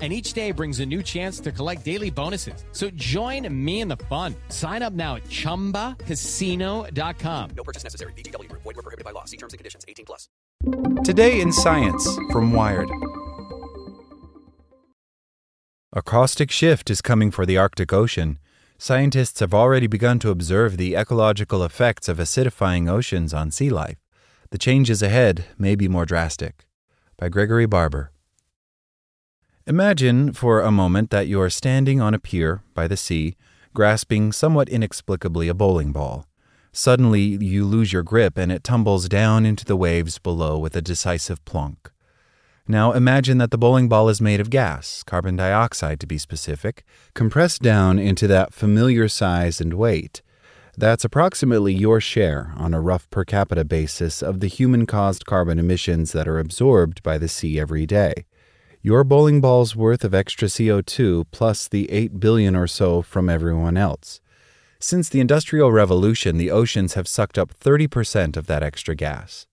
and each day brings a new chance to collect daily bonuses. So join me in the fun. Sign up now at ChumbaCasino.com. No purchase necessary. VGW. Void were prohibited by law. See terms and conditions. 18 plus. Today in Science from Wired. A caustic shift is coming for the Arctic Ocean. Scientists have already begun to observe the ecological effects of acidifying oceans on sea life. The changes ahead may be more drastic. By Gregory Barber. Imagine for a moment that you are standing on a pier by the sea, grasping somewhat inexplicably a bowling ball. Suddenly, you lose your grip and it tumbles down into the waves below with a decisive plunk. Now imagine that the bowling ball is made of gas, carbon dioxide to be specific, compressed down into that familiar size and weight. That's approximately your share on a rough per capita basis of the human caused carbon emissions that are absorbed by the sea every day your bowling ball's worth of extra CO2 plus the 8 billion or so from everyone else. Since the Industrial Revolution, the oceans have sucked up 30% of that extra gas.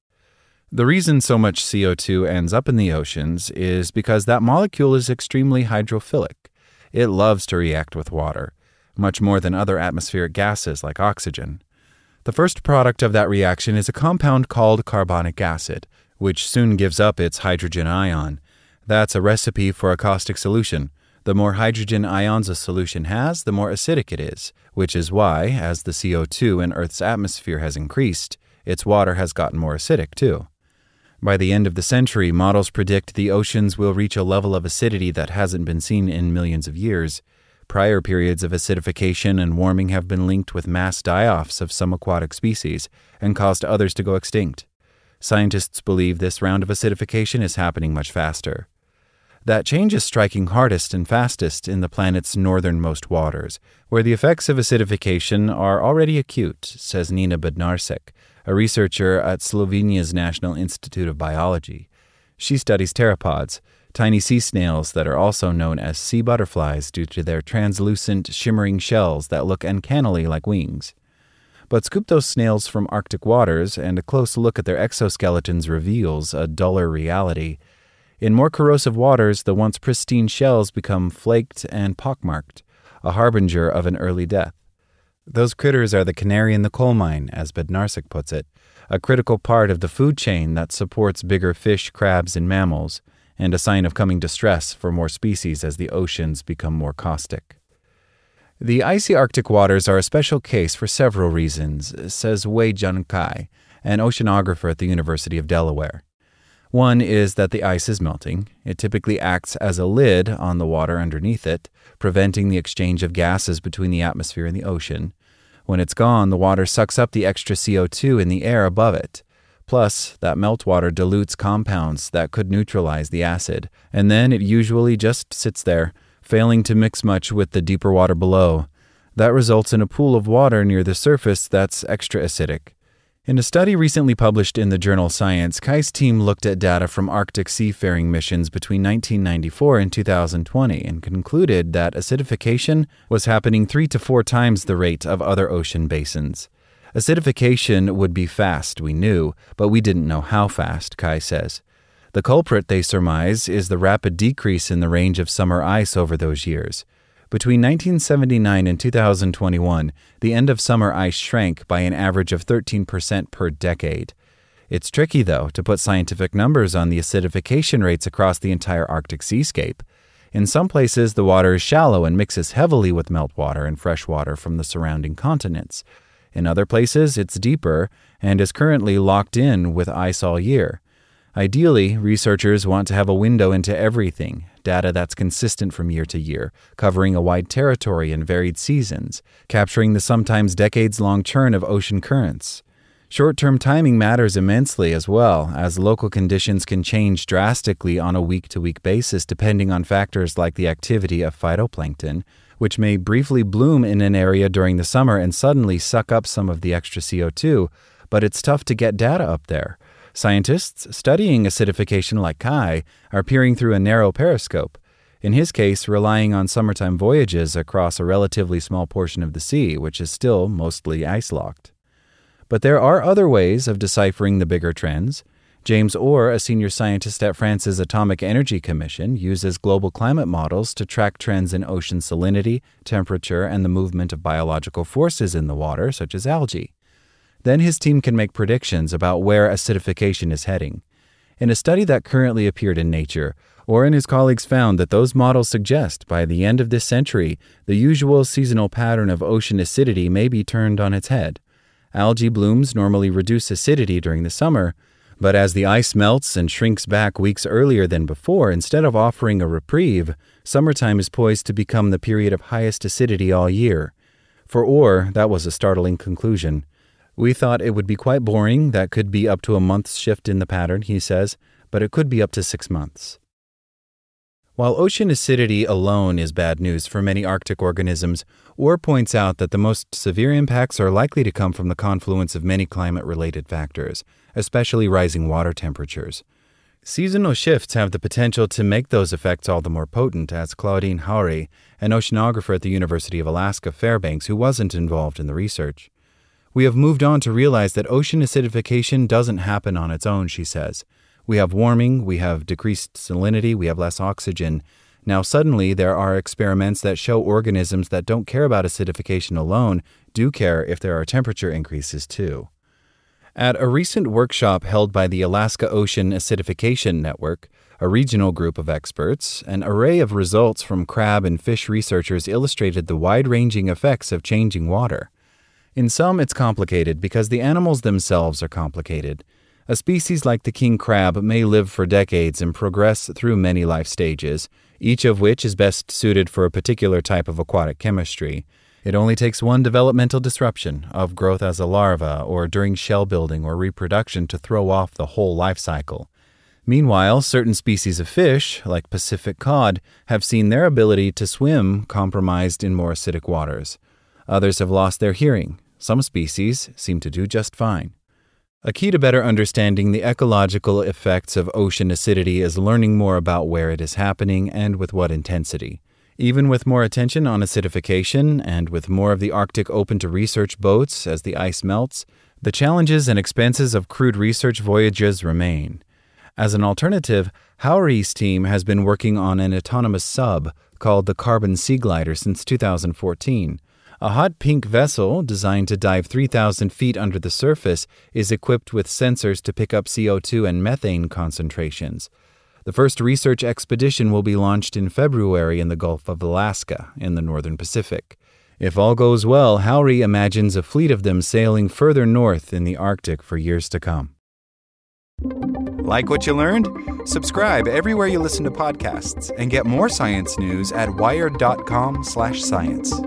The reason so much CO2 ends up in the oceans is because that molecule is extremely hydrophilic. It loves to react with water, much more than other atmospheric gases like oxygen. The first product of that reaction is a compound called carbonic acid, which soon gives up its hydrogen ion that's a recipe for a caustic solution. The more hydrogen ions a solution has, the more acidic it is, which is why, as the CO2 in Earth's atmosphere has increased, its water has gotten more acidic too. By the end of the century, models predict the oceans will reach a level of acidity that hasn't been seen in millions of years. Prior periods of acidification and warming have been linked with mass die offs of some aquatic species and caused others to go extinct. Scientists believe this round of acidification is happening much faster. That change is striking hardest and fastest in the planet's northernmost waters, where the effects of acidification are already acute, says Nina Bednaršek, a researcher at Slovenia's National Institute of Biology. She studies pteropods, tiny sea snails that are also known as sea butterflies due to their translucent, shimmering shells that look uncannily like wings. But scoop those snails from Arctic waters, and a close look at their exoskeletons reveals a duller reality. In more corrosive waters, the once pristine shells become flaked and pockmarked, a harbinger of an early death. Those critters are the canary in the coal mine, as Bednaršek puts it, a critical part of the food chain that supports bigger fish, crabs, and mammals, and a sign of coming distress for more species as the oceans become more caustic. The icy Arctic waters are a special case for several reasons, says Wei Jun Cai, an oceanographer at the University of Delaware. One is that the ice is melting. It typically acts as a lid on the water underneath it, preventing the exchange of gases between the atmosphere and the ocean. When it's gone, the water sucks up the extra CO2 in the air above it. Plus, that meltwater dilutes compounds that could neutralize the acid, and then it usually just sits there, failing to mix much with the deeper water below. That results in a pool of water near the surface that's extra acidic. In a study recently published in the journal Science, Cai's team looked at data from Arctic seafaring missions between 1994 and 2020 and concluded that acidification was happening three to four times the rate of other ocean basins. Acidification would be fast, we knew, but we didn't know how fast, Cai says. The culprit, they surmise, is the rapid decrease in the range of summer ice over those years. Between 1979 and 2021, the end of summer ice shrank by an average of 13% per decade. It's tricky, though, to put scientific numbers on the acidification rates across the entire Arctic seascape. In some places, the water is shallow and mixes heavily with meltwater and fresh water from the surrounding continents. In other places, it's deeper and is currently locked in with ice all year. Ideally, researchers want to have a window into everything, data that's consistent from year to year, covering a wide territory and varied seasons, capturing the sometimes decades long churn of ocean currents. Short term timing matters immensely as well, as local conditions can change drastically on a week to week basis depending on factors like the activity of phytoplankton, which may briefly bloom in an area during the summer and suddenly suck up some of the extra CO2, but it's tough to get data up there. Scientists studying acidification like Cai are peering through a narrow periscope, in his case, relying on summertime voyages across a relatively small portion of the sea, which is still mostly ice locked. But there are other ways of deciphering the bigger trends. James Orr, a senior scientist at France's Atomic Energy Commission, uses global climate models to track trends in ocean salinity, temperature, and the movement of biological forces in the water, such as algae. Then his team can make predictions about where acidification is heading. In a study that currently appeared in Nature, Orr and his colleagues found that those models suggest by the end of this century, the usual seasonal pattern of ocean acidity may be turned on its head. Algae blooms normally reduce acidity during the summer, but as the ice melts and shrinks back weeks earlier than before, instead of offering a reprieve, summertime is poised to become the period of highest acidity all year. For Orr, that was a startling conclusion. We thought it would be quite boring, that could be up to a month's shift in the pattern, he says, but it could be up to six months. While ocean acidity alone is bad news for many Arctic organisms, Orr points out that the most severe impacts are likely to come from the confluence of many climate related factors, especially rising water temperatures. Seasonal shifts have the potential to make those effects all the more potent, as Claudine Hauri, an oceanographer at the University of Alaska Fairbanks who wasn't involved in the research. We have moved on to realize that ocean acidification doesn't happen on its own, she says. We have warming, we have decreased salinity, we have less oxygen. Now, suddenly, there are experiments that show organisms that don't care about acidification alone do care if there are temperature increases too. At a recent workshop held by the Alaska Ocean Acidification Network, a regional group of experts, an array of results from crab and fish researchers illustrated the wide ranging effects of changing water. In some, it's complicated because the animals themselves are complicated. A species like the king crab may live for decades and progress through many life stages, each of which is best suited for a particular type of aquatic chemistry. It only takes one developmental disruption of growth as a larva or during shell building or reproduction to throw off the whole life cycle. Meanwhile, certain species of fish, like Pacific cod, have seen their ability to swim compromised in more acidic waters. Others have lost their hearing. Some species seem to do just fine. A key to better understanding the ecological effects of ocean acidity is learning more about where it is happening and with what intensity. Even with more attention on acidification and with more of the Arctic open to research boats as the ice melts, the challenges and expenses of crude research voyages remain. As an alternative, Hauri's team has been working on an autonomous sub called the Carbon Sea Glider since 2014. A hot pink vessel designed to dive 3,000 feet under the surface is equipped with sensors to pick up CO2 and methane concentrations. The first research expedition will be launched in February in the Gulf of Alaska in the northern Pacific. If all goes well, Hauri imagines a fleet of them sailing further north in the Arctic for years to come. Like what you learned? Subscribe everywhere you listen to podcasts and get more science news at wired.com/science.